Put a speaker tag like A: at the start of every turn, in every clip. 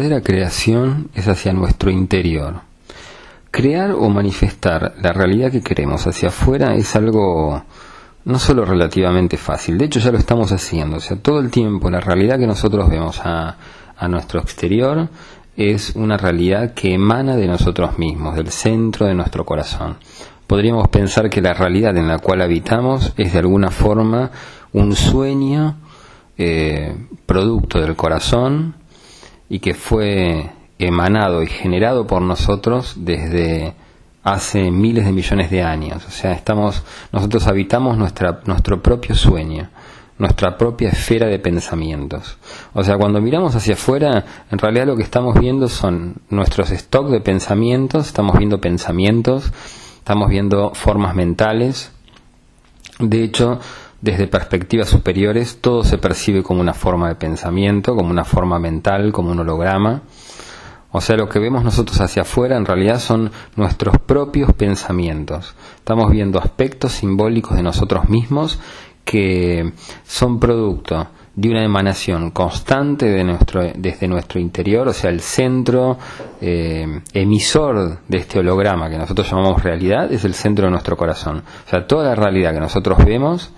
A: verdadera creación es hacia nuestro interior. Crear o manifestar la realidad que queremos hacia afuera es algo no solo relativamente fácil, de hecho ya lo estamos haciendo, o sea, todo el tiempo la realidad que nosotros vemos a, a nuestro exterior es una realidad que emana de nosotros mismos, del centro de nuestro corazón. Podríamos pensar que la realidad en la cual habitamos es de alguna forma un sueño eh, producto del corazón y que fue emanado y generado por nosotros desde hace miles de millones de años. O sea, estamos, nosotros habitamos nuestra, nuestro propio sueño, nuestra propia esfera de pensamientos. O sea, cuando miramos hacia afuera, en realidad lo que estamos viendo son nuestros stocks de pensamientos, estamos viendo pensamientos, estamos viendo formas mentales. De hecho, desde perspectivas superiores, todo se percibe como una forma de pensamiento, como una forma mental, como un holograma. O sea, lo que vemos nosotros hacia afuera en realidad son nuestros propios pensamientos. Estamos viendo aspectos simbólicos de nosotros mismos que son producto de una emanación constante de nuestro, desde nuestro interior, o sea, el centro eh, emisor de este holograma que nosotros llamamos realidad es el centro de nuestro corazón. O sea, toda la realidad que nosotros vemos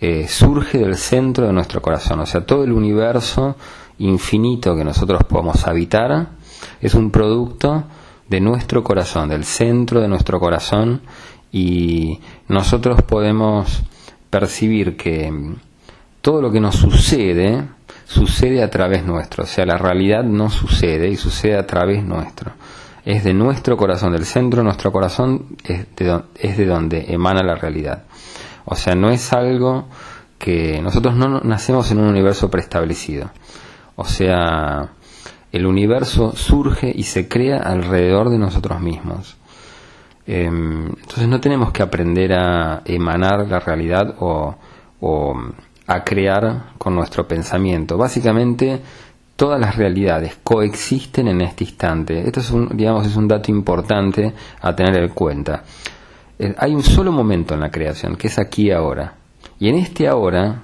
A: eh, surge del centro de nuestro corazón, o sea, todo el universo infinito que nosotros podemos habitar es un producto de nuestro corazón, del centro de nuestro corazón y nosotros podemos percibir que todo lo que nos sucede sucede a través nuestro, o sea, la realidad no sucede y sucede a través nuestro. Es de nuestro corazón, del centro de nuestro corazón es de donde emana la realidad. O sea, no es algo que nosotros no nacemos en un universo preestablecido. O sea, el universo surge y se crea alrededor de nosotros mismos. Em, entonces no tenemos que aprender a emanar la realidad o, a crear con nuestro pensamiento. Básicamente todas las realidades coexisten en este instante. Esto es un, digamos, es un dato importante a tener en cuenta. Eh, hay un solo momento en la creación, que es aquí ahora. Y en este ahora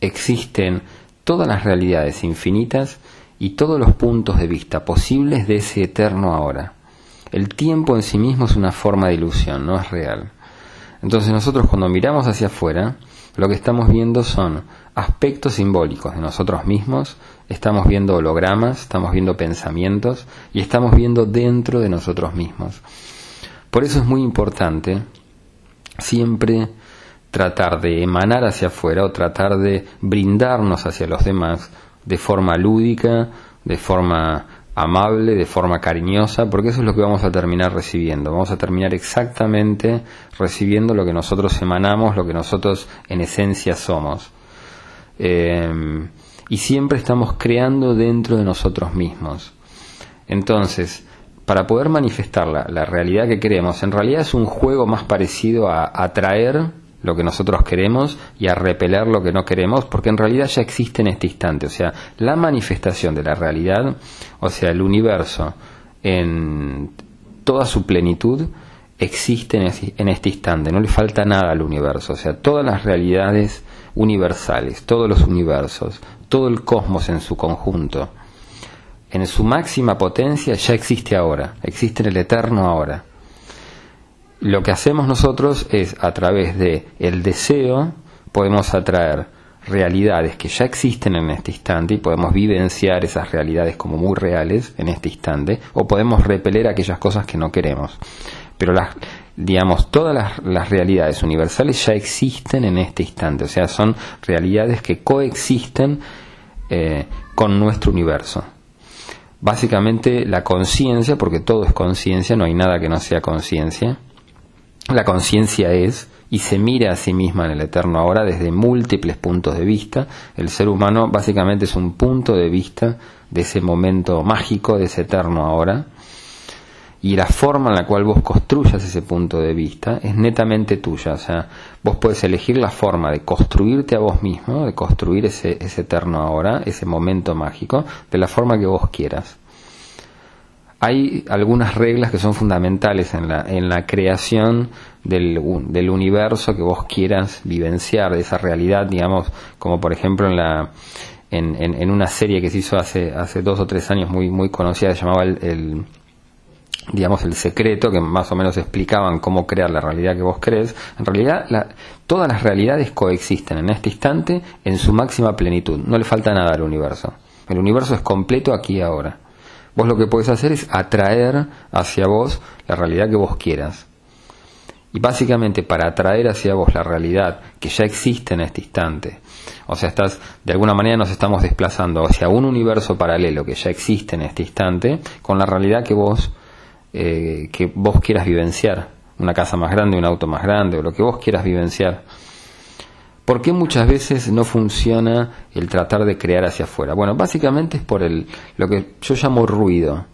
A: existen todas las realidades infinitas y todos los puntos de vista posibles de ese eterno ahora. El tiempo en sí mismo es una forma de ilusión, no es real. Entonces nosotros cuando miramos hacia afuera, lo que estamos viendo son aspectos simbólicos de nosotros mismos, estamos viendo hologramas, estamos viendo pensamientos y estamos viendo dentro de nosotros mismos. Por eso es muy importante siempre tratar de emanar hacia afuera o tratar de brindarnos hacia los demás de forma lúdica, de forma amable, de forma cariñosa, porque eso es lo que vamos a terminar recibiendo. Vamos a terminar exactamente recibiendo lo que nosotros emanamos, lo que nosotros en esencia somos. Eh, y siempre estamos creando dentro de nosotros mismos. Entonces, para poder manifestar la, realidad que queremos, en realidad es un juego más parecido a atraer lo que nosotros queremos y a repeler lo que no queremos, porque en realidad ya existe en este instante. O sea, la manifestación de la realidad, o sea, el universo en toda su plenitud, existe en este instante, no le falta nada al universo. O sea, todas las realidades universales, todos los universos, todo el cosmos en su conjunto, en su máxima potencia ya existe ahora, existe en el eterno ahora. Lo que hacemos nosotros es a través de el deseo podemos atraer realidades que ya existen en este instante y podemos vivenciar esas realidades como muy reales en este instante o podemos repeler aquellas cosas que no queremos. Pero las digamos, todas las, realidades universales ya existen en este instante, o sea, son realidades que coexisten eh, con nuestro universo básicamente la conciencia, porque todo es conciencia, no hay nada que no sea conciencia. La conciencia es y se mira a sí misma en el eterno ahora desde múltiples puntos de vista. El ser humano básicamente es un punto de vista de ese momento mágico, de ese eterno ahora. Y la forma en la cual vos construyas ese punto de vista es netamente tuya. Vos puedes elegir la forma de construirte a vos mismo, de construir ese, ese eterno ahora, ese momento mágico, de la forma que vos quieras. Hay algunas reglas que son fundamentales en la, en la creación del, del universo que vos quieras vivenciar, de esa realidad, digamos, como por ejemplo en la, en, una serie que se hizo hace, hace dos o tres años muy, muy conocida, se llamaba el, digamos, el secreto, que más o menos explicaban cómo crear la realidad que vos crees, en realidad todas las realidades coexisten en este instante en su máxima plenitud, no le falta nada al universo. El universo es completo aquí y ahora. Vos lo que podés hacer es atraer hacia vos la realidad que vos quieras. Y básicamente para atraer hacia vos la realidad que ya existe en este instante, o sea, estás, de alguna manera nos estamos desplazando hacia un universo paralelo que ya existe en este instante, con la realidad que vos, eh, que vos quieras vivenciar, una casa más grande, un auto más grande, o lo que vos quieras vivenciar. ¿Por qué muchas veces no funciona el tratar de crear hacia afuera? Bueno, básicamente es por el, lo que yo llamo ruido.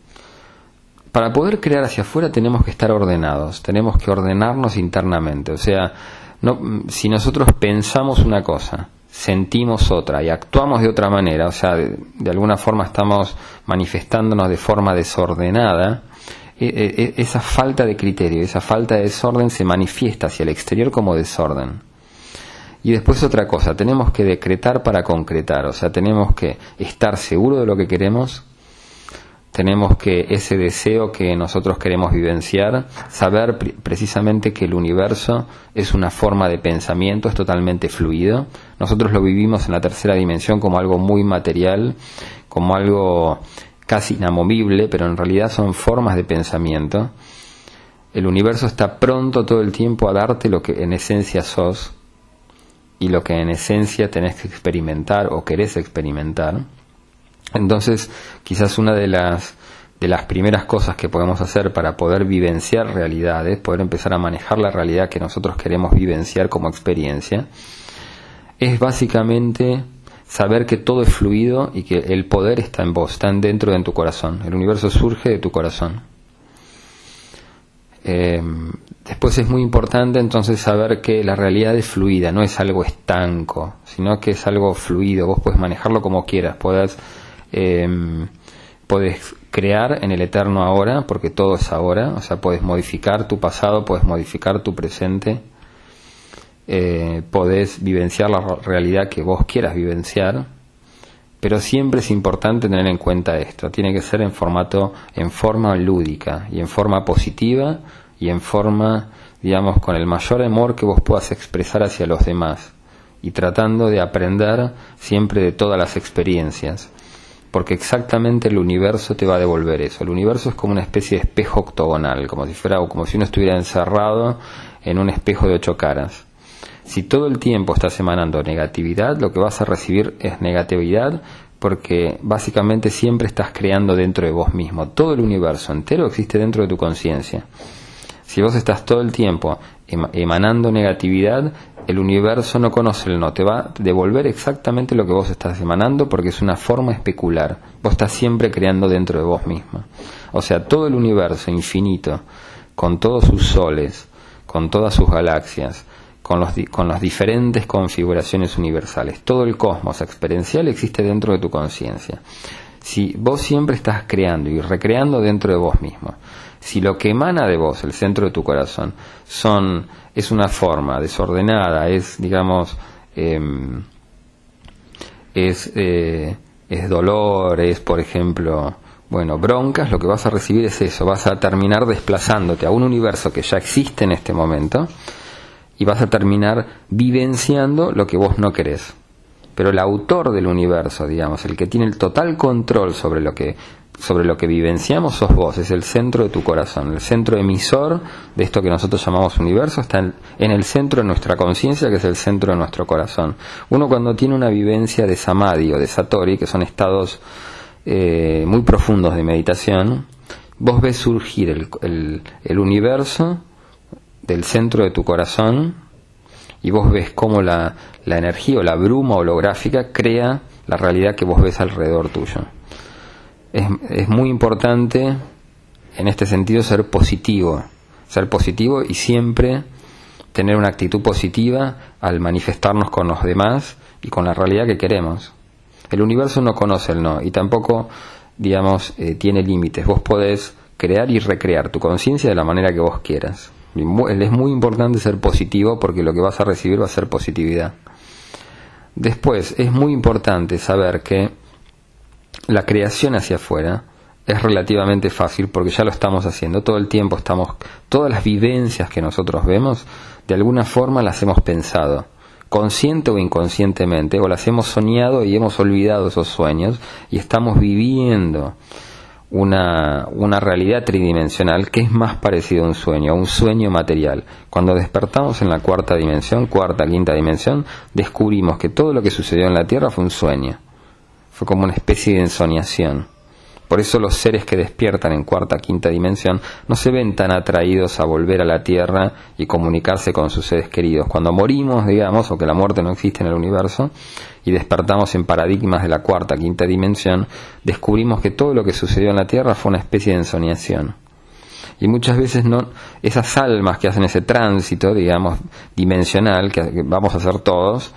A: Para poder crear hacia afuera tenemos que estar ordenados, tenemos que ordenarnos internamente. O sea, no, si nosotros pensamos una cosa, sentimos otra y actuamos de otra manera, o sea, de, alguna forma estamos manifestándonos de forma desordenada, esa falta de criterio, esa falta de desorden se manifiesta hacia el exterior como desorden. Y después otra cosa, tenemos que decretar para concretar, o sea, tenemos que estar seguros de lo que queremos, tenemos que ese deseo que nosotros queremos vivenciar, saber precisamente que el universo es una forma de pensamiento, es totalmente fluido. Nosotros lo vivimos en la tercera dimensión como algo muy material, como algo casi inamovible, pero en realidad son formas de pensamiento. El universo está pronto todo el tiempo a darte lo que en esencia sos y lo que en esencia tenés que experimentar o querés experimentar. Entonces, quizás una de las, de las primeras cosas que podemos hacer para poder vivenciar realidades, poder empezar a manejar la realidad que nosotros queremos vivenciar como experiencia, es básicamente saber que todo es fluido y que el poder está en vos, está dentro de tu corazón. El universo surge de tu corazón. Eh, después es muy importante entonces saber que la realidad es fluida, no es algo estanco, sino que es algo fluido. Vos puedes manejarlo como quieras, puedes eh, puedes crear en el eterno ahora, porque todo es ahora, o sea, puedes modificar tu pasado, puedes modificar tu presente, eh, podés vivenciar la realidad que vos quieras vivenciar, pero siempre es importante tener en cuenta esto, tiene que ser en formato, en forma lúdica y en forma positiva y en forma, digamos, con el mayor amor que vos puedas expresar hacia los demás y tratando de aprender siempre de todas las experiencias porque exactamente el universo te va a devolver eso. El universo es como una especie de espejo octogonal, como si fuera como si uno estuviera encerrado en un espejo de ocho caras. Si todo el tiempo estás emanando negatividad, lo que vas a recibir es negatividad porque básicamente siempre estás creando dentro de vos mismo. Todo el universo entero existe dentro de tu conciencia. Si vos estás todo el tiempo emanando negatividad, el universo no conoce el no, te va a devolver exactamente lo que vos estás emanando porque es una forma especular. Vos estás siempre creando dentro de vos mismo. O sea, todo el universo infinito, con todos sus soles, con todas sus galaxias, con, los, con las diferentes configuraciones universales, todo el cosmos experiencial existe dentro de tu conciencia. Si vos siempre estás creando y recreando dentro de vos mismo, si lo que emana de vos, el centro de tu corazón, son es una forma desordenada, es, digamos, em, es, eh, es dolor, es, por ejemplo, bueno, broncas, lo que vas a recibir es eso, vas a terminar desplazándote a un universo que ya existe en este momento y vas a terminar vivenciando lo que vos no querés. Pero el autor del universo, digamos, el que tiene el total control sobre lo que sobre lo que vivenciamos sos vos, es el centro de tu corazón, el centro emisor de esto que nosotros llamamos universo está en, el centro de nuestra conciencia, que es el centro de nuestro corazón. Uno cuando tiene una vivencia de samadhi o de satori, que son estados eh, muy profundos de meditación, vos ves surgir el, el universo del centro de tu corazón y vos ves cómo la, la energía o la bruma holográfica crea la realidad que vos ves alrededor tuyo es, muy importante en este sentido ser positivo, ser positivo y siempre tener una actitud positiva al manifestarnos con los demás y con la realidad que queremos. El universo no conoce el no y tampoco, digamos, eh, tiene límites. Vos podés crear y recrear tu conciencia de la manera que vos quieras. Es muy importante ser positivo porque lo que vas a recibir va a ser positividad. Después, es muy importante saber que la creación hacia afuera es relativamente fácil porque ya lo estamos haciendo todo el tiempo estamos todas las vivencias que nosotros vemos de alguna forma las hemos pensado consciente o inconscientemente o las hemos soñado y hemos olvidado esos sueños y estamos viviendo una, una realidad tridimensional que es más parecido a un sueño, a un sueño material. Cuando despertamos en la cuarta dimensión, cuarta, quinta dimensión, descubrimos que todo lo que sucedió en la Tierra fue un sueño. Fue como una especie de ensoñación. Por eso los seres que despiertan en cuarta, quinta dimensión no se ven tan atraídos a volver a la Tierra y comunicarse con sus seres queridos. Cuando morimos, digamos, o que la muerte no existe en el universo, y despertamos en paradigmas de la cuarta, quinta dimensión, descubrimos que todo lo que sucedió en la Tierra fue una especie de ensoñación. Y muchas veces no, esas almas que hacen ese tránsito, digamos, dimensional, que vamos a hacer todos,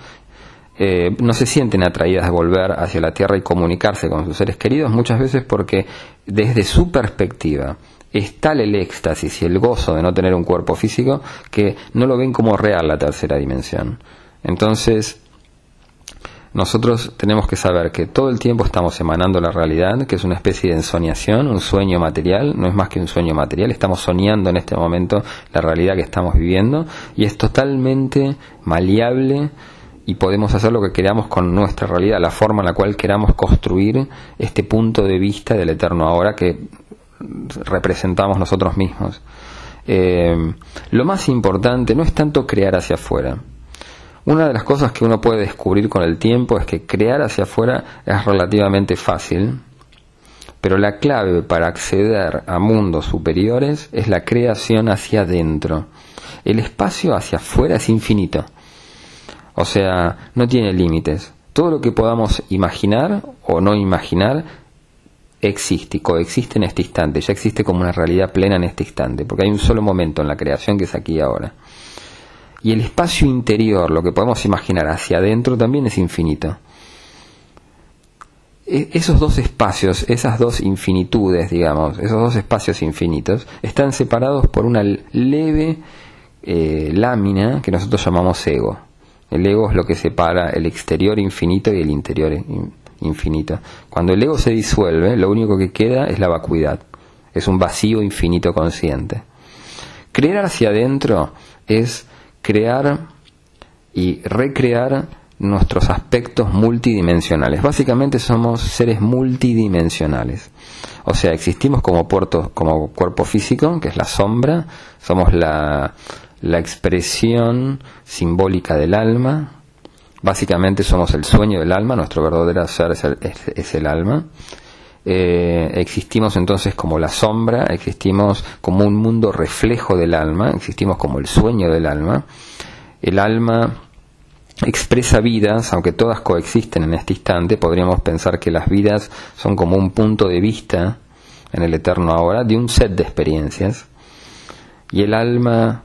A: eh, no se sienten atraídas a volver hacia la Tierra y comunicarse con sus seres queridos, muchas veces porque desde su perspectiva es tal el éxtasis y el gozo de no tener un cuerpo físico que no lo ven como real la tercera dimensión. Entonces, nosotros tenemos que saber que todo el tiempo estamos emanando la realidad, que es una especie de ensoñación, un sueño material, no es más que un sueño material, estamos soñando en este momento la realidad que estamos viviendo y es totalmente maleable y podemos hacer lo que queramos con nuestra realidad, la forma en la cual queramos construir este punto de vista del eterno ahora que representamos nosotros mismos. Eh, lo más importante no es tanto crear hacia afuera. Una de las cosas que uno puede descubrir con el tiempo es que crear hacia afuera es relativamente fácil, pero la clave para acceder a mundos superiores es la creación hacia adentro. El espacio hacia afuera es infinito. O sea, no tiene límites. Todo lo que podamos imaginar o no imaginar existe coexiste en este instante, ya existe como una realidad plena en este instante, porque hay un solo momento en la creación que es aquí y ahora. Y el espacio interior, lo que podemos imaginar hacia adentro, también es infinito. E, esos dos espacios, esas dos infinitudes, digamos, esos dos espacios infinitos, están separados por una leve eh, lámina que nosotros llamamos ego. El ego es lo que separa el exterior infinito y el interior infinito. Cuando el ego se disuelve, lo único que queda es la vacuidad. Es un vacío infinito consciente. Crear hacia adentro es crear y recrear nuestros aspectos multidimensionales. Básicamente somos seres multidimensionales. O sea, existimos como, como cuerpo físico, que es la sombra, somos la, la expresión simbólica del alma. Básicamente somos el sueño del alma, nuestro verdadero ser es el, alma. Eh, existimos entonces como la sombra, existimos como un mundo reflejo del alma, existimos como el sueño del alma. El alma expresa vidas, aunque todas coexisten en este instante, podríamos pensar que las vidas son como un punto de vista en el eterno ahora de un set de experiencias. Y el alma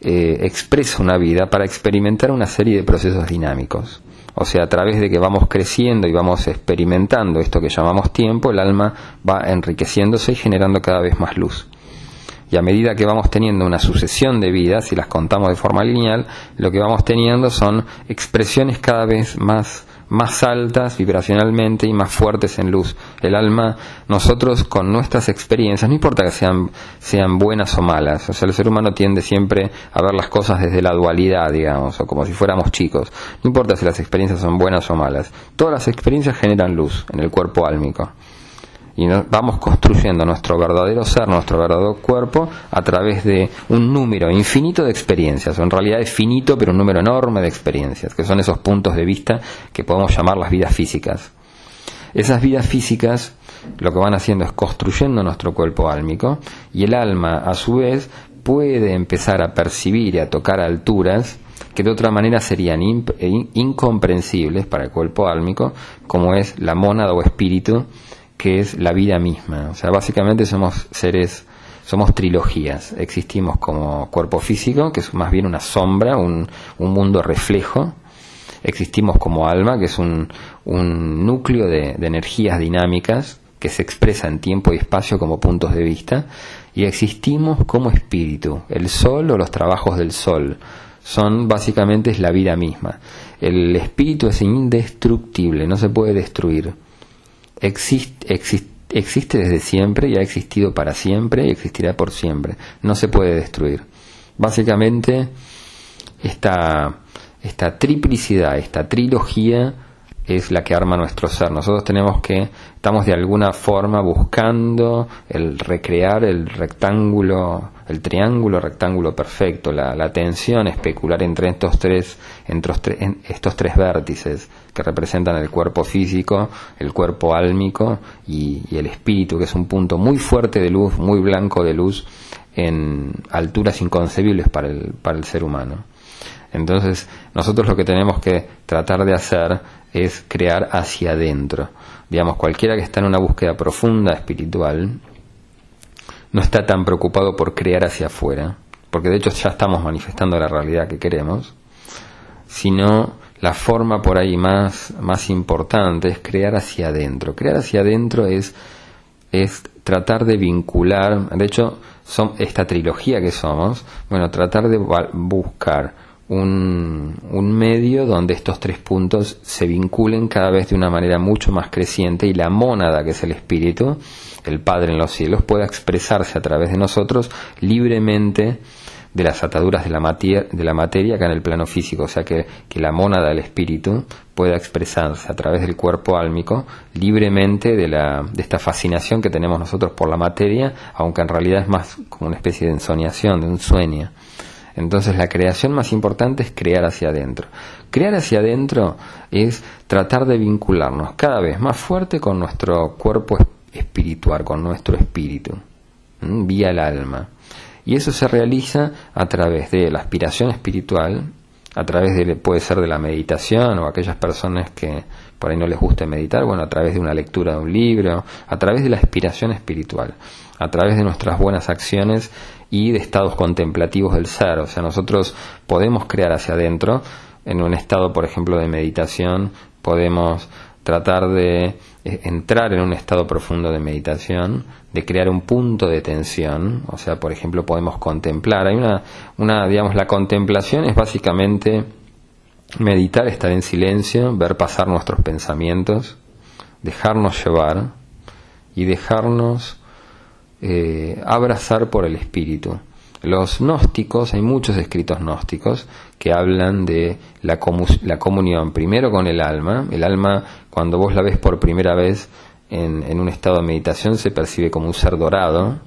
A: eh, expresa una vida para experimentar una serie de procesos dinámicos. O sea, a través de que vamos creciendo y vamos experimentando esto que llamamos tiempo, el alma va enriqueciéndose y generando cada vez más luz. Y a medida que vamos teniendo una sucesión de vidas, si las contamos de forma lineal, lo que vamos teniendo son expresiones cada vez más más altas vibracionalmente y más fuertes en luz. El alma, nosotros con nuestras experiencias, no importa que sean, sean buenas o malas, o sea, el ser humano tiende siempre a ver las cosas desde la dualidad, digamos, o como si fuéramos chicos. No importa si las experiencias son buenas o malas, todas las experiencias generan luz en el cuerpo álmico y vamos construyendo nuestro verdadero ser, nuestro verdadero cuerpo a través de un número infinito de experiencias, o en realidad es finito pero un número enorme de experiencias, que son esos puntos de vista que podemos llamar las vidas físicas. Esas vidas físicas lo que van haciendo es construyendo nuestro cuerpo álmico y el alma a su vez puede empezar a percibir y a tocar alturas que de otra manera serían incomprensibles para el cuerpo álmico, como es la mónada o espíritu que es la vida misma. O sea, básicamente somos seres, somos trilogías. Existimos como cuerpo físico, que es más bien una sombra, un, un mundo reflejo. Existimos como alma, que es un, un núcleo de, de energías dinámicas que se expresa en tiempo y espacio como puntos de vista. Y existimos como espíritu, el sol o los trabajos del sol. son básicamente es la vida misma. El espíritu es indestructible, no se puede destruir. Existe, existe desde siempre y ha existido para siempre y existirá por siempre. No se puede destruir. Básicamente, esta, esta triplicidad, esta trilogía es la que arma nuestro ser. Nosotros tenemos que, estamos de alguna forma buscando el recrear el rectángulo, el triángulo rectángulo perfecto, la, la tensión especular entre estos tres, entre estos tres vértices que representan el cuerpo físico, el cuerpo álmico y, el espíritu, que es un punto muy fuerte de luz, muy blanco de luz, en alturas inconcebibles para el, para el ser humano. Entonces, nosotros lo que tenemos que tratar de hacer es crear hacia adentro. Digamos, cualquiera que está en una búsqueda profunda espiritual no está tan preocupado por crear hacia afuera, porque de hecho ya estamos manifestando la realidad que queremos, sino la forma por ahí más, más importante es crear hacia adentro. Crear hacia adentro es, es tratar de vincular, de hecho, son, esta trilogía que somos, bueno, tratar de buscar un, un, medio donde estos tres puntos se vinculen cada vez de una manera mucho más creciente y la mónada, que es el espíritu, el Padre en los cielos, pueda expresarse a través de nosotros libremente de las ataduras de la, materia, de la materia acá en el plano físico, o sea que, que la mónada del espíritu pueda expresarse a través del cuerpo álmico libremente de, la, de esta fascinación que tenemos nosotros por la materia, aunque en realidad es más como una especie de ensoñación, de un sueño. Entonces la creación más importante es crear hacia adentro. Crear hacia adentro es tratar de vincularnos cada vez más fuerte con nuestro cuerpo espiritual, con nuestro espíritu, vía el alma. Y eso se realiza a través de la aspiración espiritual, a través de, puede ser de la meditación o aquellas personas que por ahí no les gusta meditar, bueno, a través de una lectura de un libro, a través de la aspiración espiritual, a través de nuestras buenas acciones y de estados contemplativos del ser. O sea, nosotros podemos crear hacia adentro, en un estado, por ejemplo, de meditación, podemos tratar de eh, entrar en un estado profundo de meditación, de crear un punto de tensión, o sea, por ejemplo, podemos contemplar. Hay una, una digamos, la contemplación es básicamente meditar, estar en silencio, ver pasar nuestros pensamientos, dejarnos llevar y dejarnos eh, abrazar por el espíritu. Los gnósticos, hay muchos escritos gnósticos que hablan de la, la comunión primero con el alma. El alma, cuando vos la ves por primera vez en, en un estado de meditación, se percibe como un ser dorado,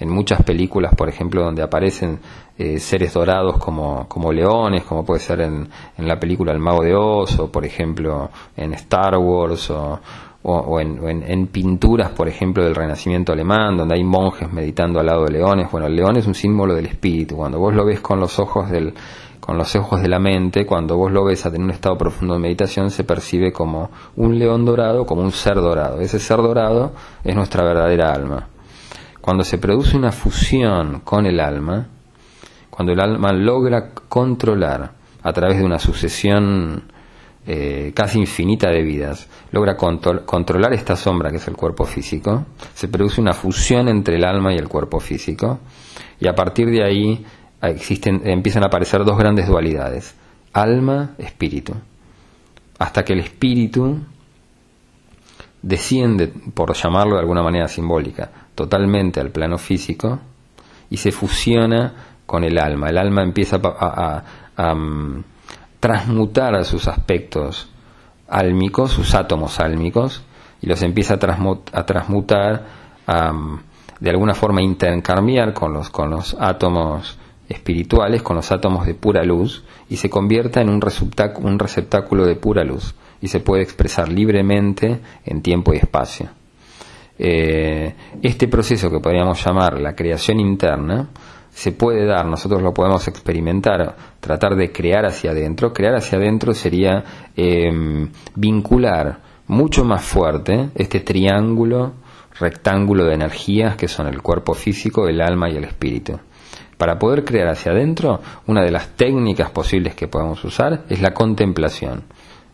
A: en muchas películas, por ejemplo, donde aparecen eh, seres dorados como, como leones, como puede ser en, en, la película El Mago de Oz, o por ejemplo en Star Wars, o, en, en, pinturas, por ejemplo, del Renacimiento alemán, donde hay monjes meditando al lado de leones. Bueno, el león es un símbolo del espíritu. Cuando vos lo ves con los ojos del con los ojos de la mente, cuando vos lo ves en un estado profundo de meditación, se percibe como un león dorado, como un ser dorado. Ese ser dorado es nuestra verdadera alma. Cuando se produce una fusión con el alma, cuando el alma logra controlar a través de una sucesión eh, casi infinita de vidas, logra controlar esta sombra que es el cuerpo físico, se produce una fusión entre el alma y el cuerpo físico, y a partir de ahí existen, empiezan a aparecer dos grandes dualidades, alma, espíritu, hasta que el espíritu desciende, por llamarlo de alguna manera simbólica, totalmente al plano físico y se fusiona con el alma. El alma empieza a mm, transmutar a sus aspectos álmicos, sus átomos álmicos, y los empieza a, transmutar, de alguna forma intercambiar con los, con los átomos espirituales, con los átomos de pura luz, y se convierta en un receptáculo, de pura luz, y se puede expresar libremente en tiempo y espacio. Eh, este proceso que podríamos llamar la creación interna, se puede dar, nosotros lo podemos experimentar, tratar de crear hacia adentro. Crear hacia adentro sería em, vincular mucho más fuerte este triángulo, rectángulo de energías que son el cuerpo físico, el alma y el espíritu. Para poder crear hacia adentro, una de las técnicas posibles que podemos usar es la contemplación,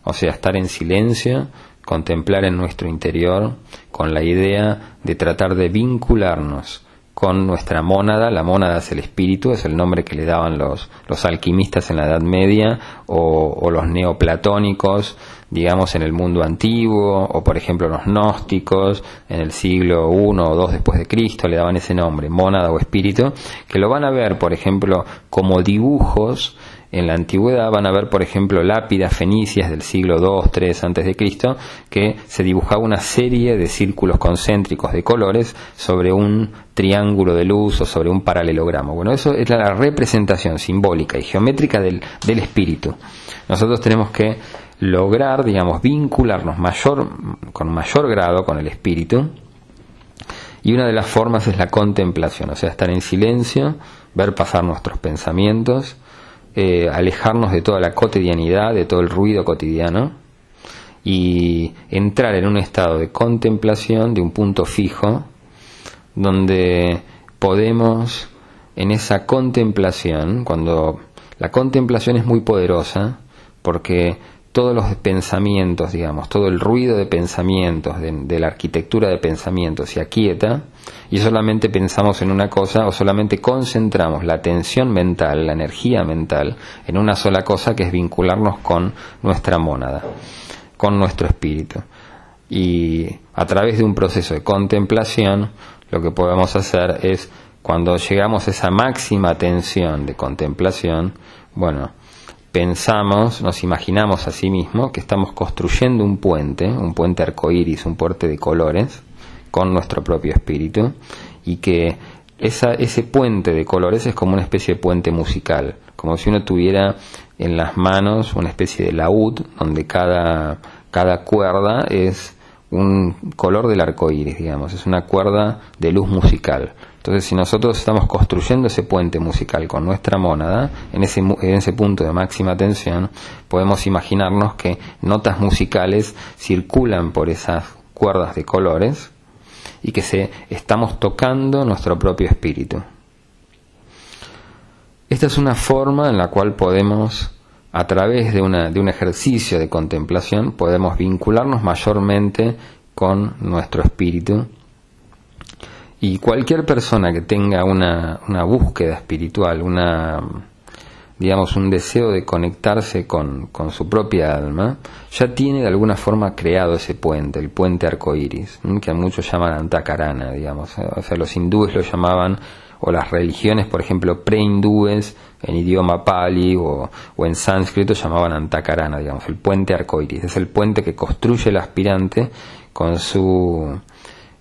A: o sea, estar en silencio, contemplar en nuestro interior con la idea de tratar de vincularnos con nuestra mónada. La mónada es el espíritu, es el nombre que le daban los, los alquimistas en la Edad Media o, o los neoplatónicos, digamos, en el mundo antiguo, o por ejemplo los gnósticos en el siglo I o II después de Cristo le daban ese nombre, mónada o espíritu, que lo van a ver, por ejemplo, como dibujos en la antigüedad van a ver, por ejemplo, lápidas fenicias del siglo II, III antes de Cristo, que se dibujaba una serie de círculos concéntricos de colores sobre un triángulo de luz o sobre un paralelogramo. Bueno, eso es la representación simbólica y geométrica del, del espíritu. Nosotros tenemos que lograr, digamos, vincularnos mayor, con mayor grado con el espíritu. Y una de las formas es la contemplación, o sea, estar en silencio, ver pasar nuestros pensamientos, eh, alejarnos de toda la cotidianidad, de todo el ruido cotidiano y entrar en un estado de contemplación, de un punto fijo, donde podemos, en esa contemplación, cuando la contemplación es muy poderosa, porque todos los pensamientos, digamos, todo el ruido de pensamientos, de, la arquitectura de pensamientos se aquieta y solamente pensamos en una cosa o solamente concentramos la atención mental, la energía mental, en una sola cosa que es vincularnos con nuestra mónada, con nuestro espíritu. Y a través de un proceso de contemplación, lo que podemos hacer es, cuando llegamos a esa máxima atención de contemplación, bueno, pensamos, nos imaginamos a sí mismo que estamos construyendo un puente, un puente arcoíris, un puente de colores, con nuestro propio espíritu, y que esa, ese puente de colores es como una especie de puente musical, como si uno tuviera en las manos una especie de laúd, donde cada, cada cuerda es un color del arco iris, digamos, es una cuerda de luz musical. Entonces, si nosotros estamos construyendo ese puente musical con nuestra mónada, en ese, punto de máxima tensión, podemos imaginarnos que notas musicales circulan por esas cuerdas de colores y que estamos tocando nuestro propio espíritu. Esta es una forma en la cual podemos, a través de, de un ejercicio de contemplación, podemos vincularnos mayormente con nuestro espíritu y cualquier persona que tenga una, una búsqueda espiritual, una digamos, un deseo de conectarse con, con, su propia alma, ya tiene de alguna forma creado ese puente, el puente arcoíris, que muchos llaman antakarana, digamos. O sea, los hindúes lo llamaban, o las religiones, por ejemplo, pre-hindúes, en idioma pali o, o, en sánscrito, llamaban antakarana, digamos, el puente arcoíris. Es el puente que construye el aspirante con su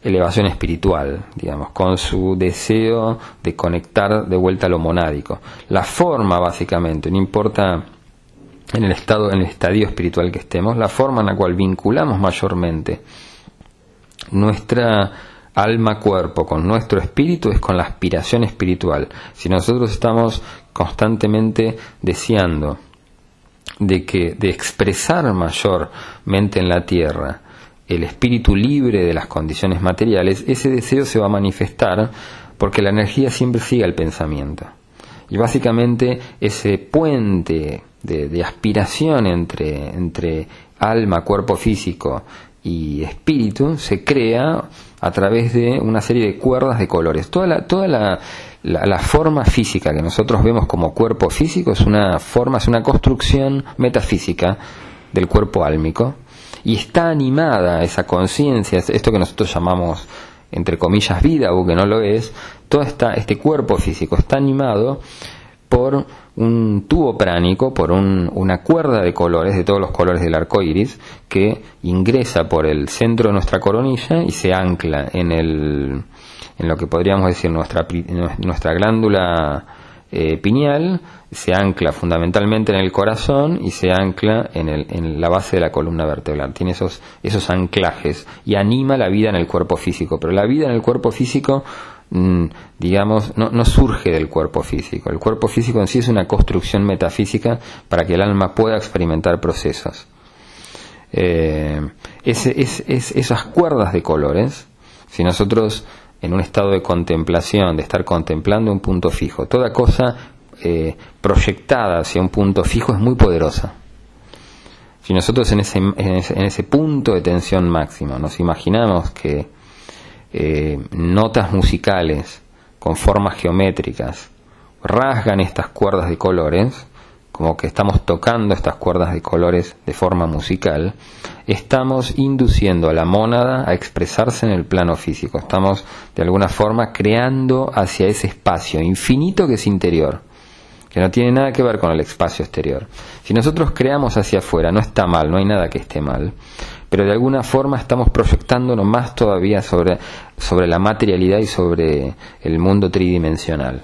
A: elevación espiritual, digamos, con su deseo de conectar de vuelta a lo monádico. La forma, básicamente, no importa en el estado, en el estadio espiritual que estemos, la forma en la cual vinculamos mayormente nuestra alma-cuerpo con nuestro espíritu es con la aspiración espiritual. Si nosotros estamos constantemente deseando de que de expresar mayormente en la tierra el espíritu libre de las condiciones materiales, ese deseo se va a manifestar porque la energía siempre sigue al pensamiento. Y básicamente ese puente de, aspiración entre, entre alma, cuerpo físico y espíritu se crea a través de una serie de cuerdas de colores. Toda la, toda la, la, forma física que nosotros vemos como cuerpo físico es una forma, es una construcción metafísica del cuerpo álmico y está animada esa conciencia, esto que nosotros llamamos entre comillas vida o que no lo es, todo esta, este cuerpo físico está animado por un tubo pránico, por una cuerda de colores, de todos los colores del arco iris, que ingresa por el centro de nuestra coronilla y se ancla en, el, en lo que podríamos decir nuestra, nuestra glándula eh, pineal, se ancla fundamentalmente en el corazón y se ancla en, el, en, la base de la columna vertebral. Tiene esos, esos anclajes y anima la vida en el cuerpo físico. Pero la vida en el cuerpo físico, mm, digamos, no, no, surge del cuerpo físico. El cuerpo físico en sí es una construcción metafísica para que el alma pueda experimentar procesos. Eh, es, esas cuerdas de colores, si nosotros en un estado de contemplación, de estar contemplando un punto fijo, toda cosa eh, proyectada hacia un punto fijo es muy poderosa. Si nosotros en ese, en ese, punto de tensión máxima nos imaginamos que eh, notas musicales con formas geométricas, rasgan estas cuerdas de colores, como que estamos tocando estas cuerdas de colores de forma musical, estamos induciendo a la mónada a expresarse en el plano físico. Estamos de alguna forma creando hacia ese espacio infinito que es interior, que no tiene nada que ver con el espacio exterior. Si nosotros creamos hacia afuera, no está mal, no hay nada que esté mal, pero de alguna forma estamos proyectándonos más todavía sobre, sobre la materialidad y sobre el mundo tridimensional.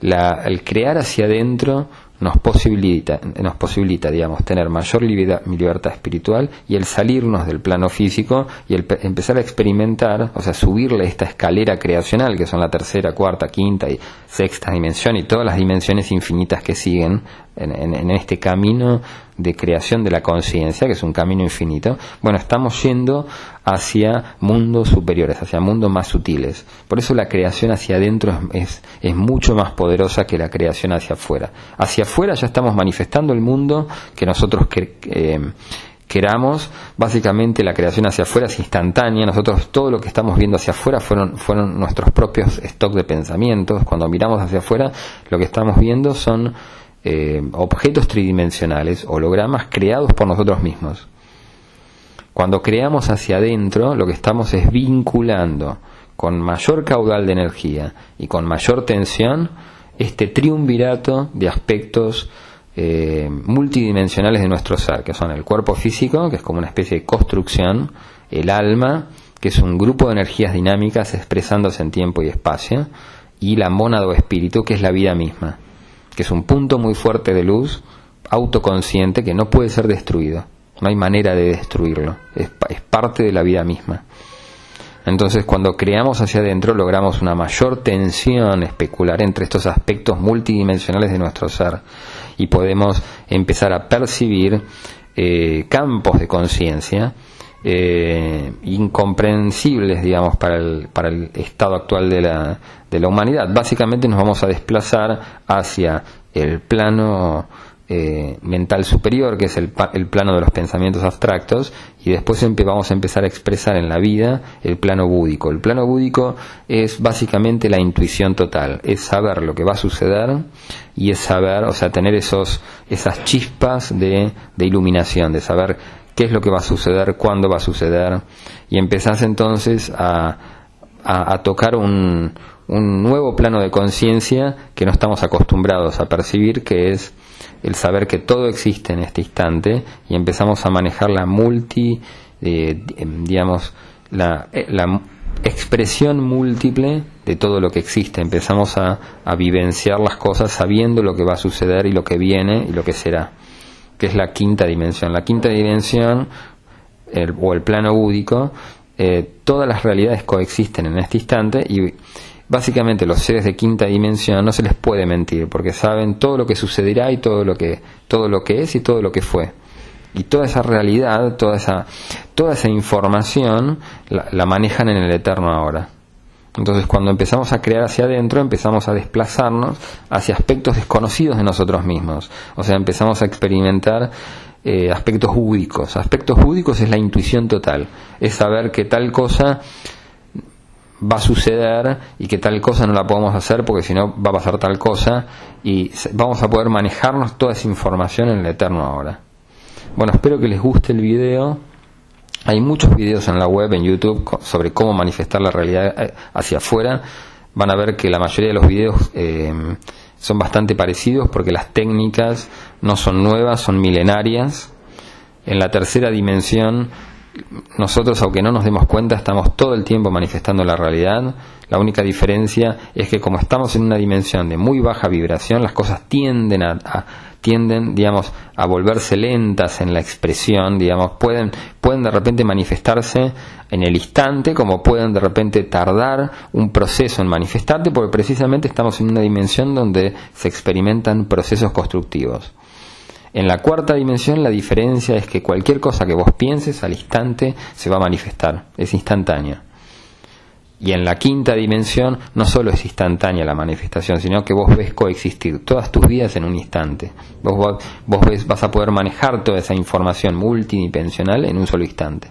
A: el crear hacia adentro nos posibilita, nos posibilita, digamos, tener mayor libertad espiritual y el salirnos del plano físico y el empezar a experimentar, o sea, subirle esta escalera creacional, que son la tercera, cuarta, quinta y sexta dimensión y todas las dimensiones infinitas que siguen en, este camino de creación de la conciencia, que es un camino infinito, bueno, estamos yendo hacia mundos superiores, hacia mundos más sutiles. Por eso la creación hacia adentro es, es, mucho más poderosa que la creación hacia afuera. Hacia afuera ya estamos manifestando el mundo que nosotros eh, queramos, básicamente la creación hacia afuera es instantánea, nosotros todo lo que estamos viendo hacia afuera fueron, fueron nuestros propios stock de pensamientos, cuando miramos hacia afuera lo que estamos viendo son eh, objetos tridimensionales, hologramas creados por nosotros mismos. Cuando creamos hacia adentro, lo que estamos es vinculando con mayor caudal de energía y con mayor tensión este triunvirato de aspectos eh, multidimensionales de nuestro ser, que son el cuerpo físico, que es como una especie de construcción, el alma, que es un grupo de energías dinámicas expresándose en tiempo y espacio, y la mónada o espíritu, que es la vida misma que es un punto muy fuerte de luz, autoconsciente, que no puede ser destruido. No hay manera de destruirlo, es, parte de la vida misma. Entonces, cuando creamos hacia adentro, logramos una mayor tensión especular entre estos aspectos multidimensionales de nuestro ser y podemos empezar a percibir eh, campos de conciencia eh, incomprensibles, digamos, para el, para el estado actual de la, de la humanidad. Básicamente nos vamos a desplazar hacia el plano eh, mental superior, que es el, el, plano de los pensamientos abstractos, y después vamos a empezar a expresar en la vida el plano búdico. El plano búdico es básicamente la intuición total, es saber lo que va a suceder y es saber, o sea, tener esos, esas chispas de, de iluminación, de saber qué es lo que va a suceder, cuándo va a suceder, y empezás entonces a, a, tocar un, un, nuevo plano de conciencia que no estamos acostumbrados a percibir, que es el saber que todo existe en este instante, y empezamos a manejar la multi, eh, digamos, la, eh, la expresión múltiple de todo lo que existe. Empezamos a, a, vivenciar las cosas sabiendo lo que va a suceder y lo que viene y lo que será que es la quinta dimensión. La quinta dimensión, o el plano búdico, eh, todas las realidades coexisten en este instante y básicamente los seres de quinta dimensión no se les puede mentir porque saben todo lo que sucederá y todo lo que, todo lo que es y todo lo que fue. Y toda esa realidad, toda esa, toda esa información la manejan en el eterno ahora. Entonces cuando empezamos a crear hacia adentro, empezamos a desplazarnos hacia aspectos desconocidos de nosotros mismos. O sea, empezamos a experimentar eh, aspectos búdicos. Aspectos búdicos es la intuición total, es saber que tal cosa va a suceder y que tal cosa no la podemos hacer porque si no va a pasar tal cosa y vamos a poder manejarnos toda esa información en el eterno ahora. Bueno, espero que les guste el video hay muchos videos en la web, en YouTube, sobre cómo manifestar la realidad eh, hacia afuera. Van a ver que la mayoría de los videos eh, son bastante parecidos porque las técnicas no son nuevas, son milenarias. En la tercera dimensión, nosotros, aunque no nos demos cuenta, estamos todo el tiempo manifestando la realidad. La única diferencia es que como estamos en una dimensión de muy baja vibración, las cosas tienden a tienden, digamos, a volverse lentas en la expresión, digamos, pueden, pueden de repente manifestarse en el instante, como pueden de repente tardar un proceso en manifestarte, porque precisamente estamos en una dimensión donde se experimentan procesos constructivos. En la cuarta dimensión la diferencia es que cualquier cosa que vos pienses al instante se va a manifestar, es instantáneo. Y en la quinta dimensión no solo es instantánea la manifestación, sino que vos ves coexistir todas tus vidas en un instante. Vos, vos ves, vas a poder manejar toda esa información multidimensional en un solo instante.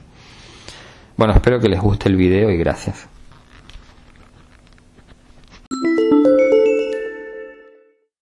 A: Bueno, espero que les guste el video y gracias.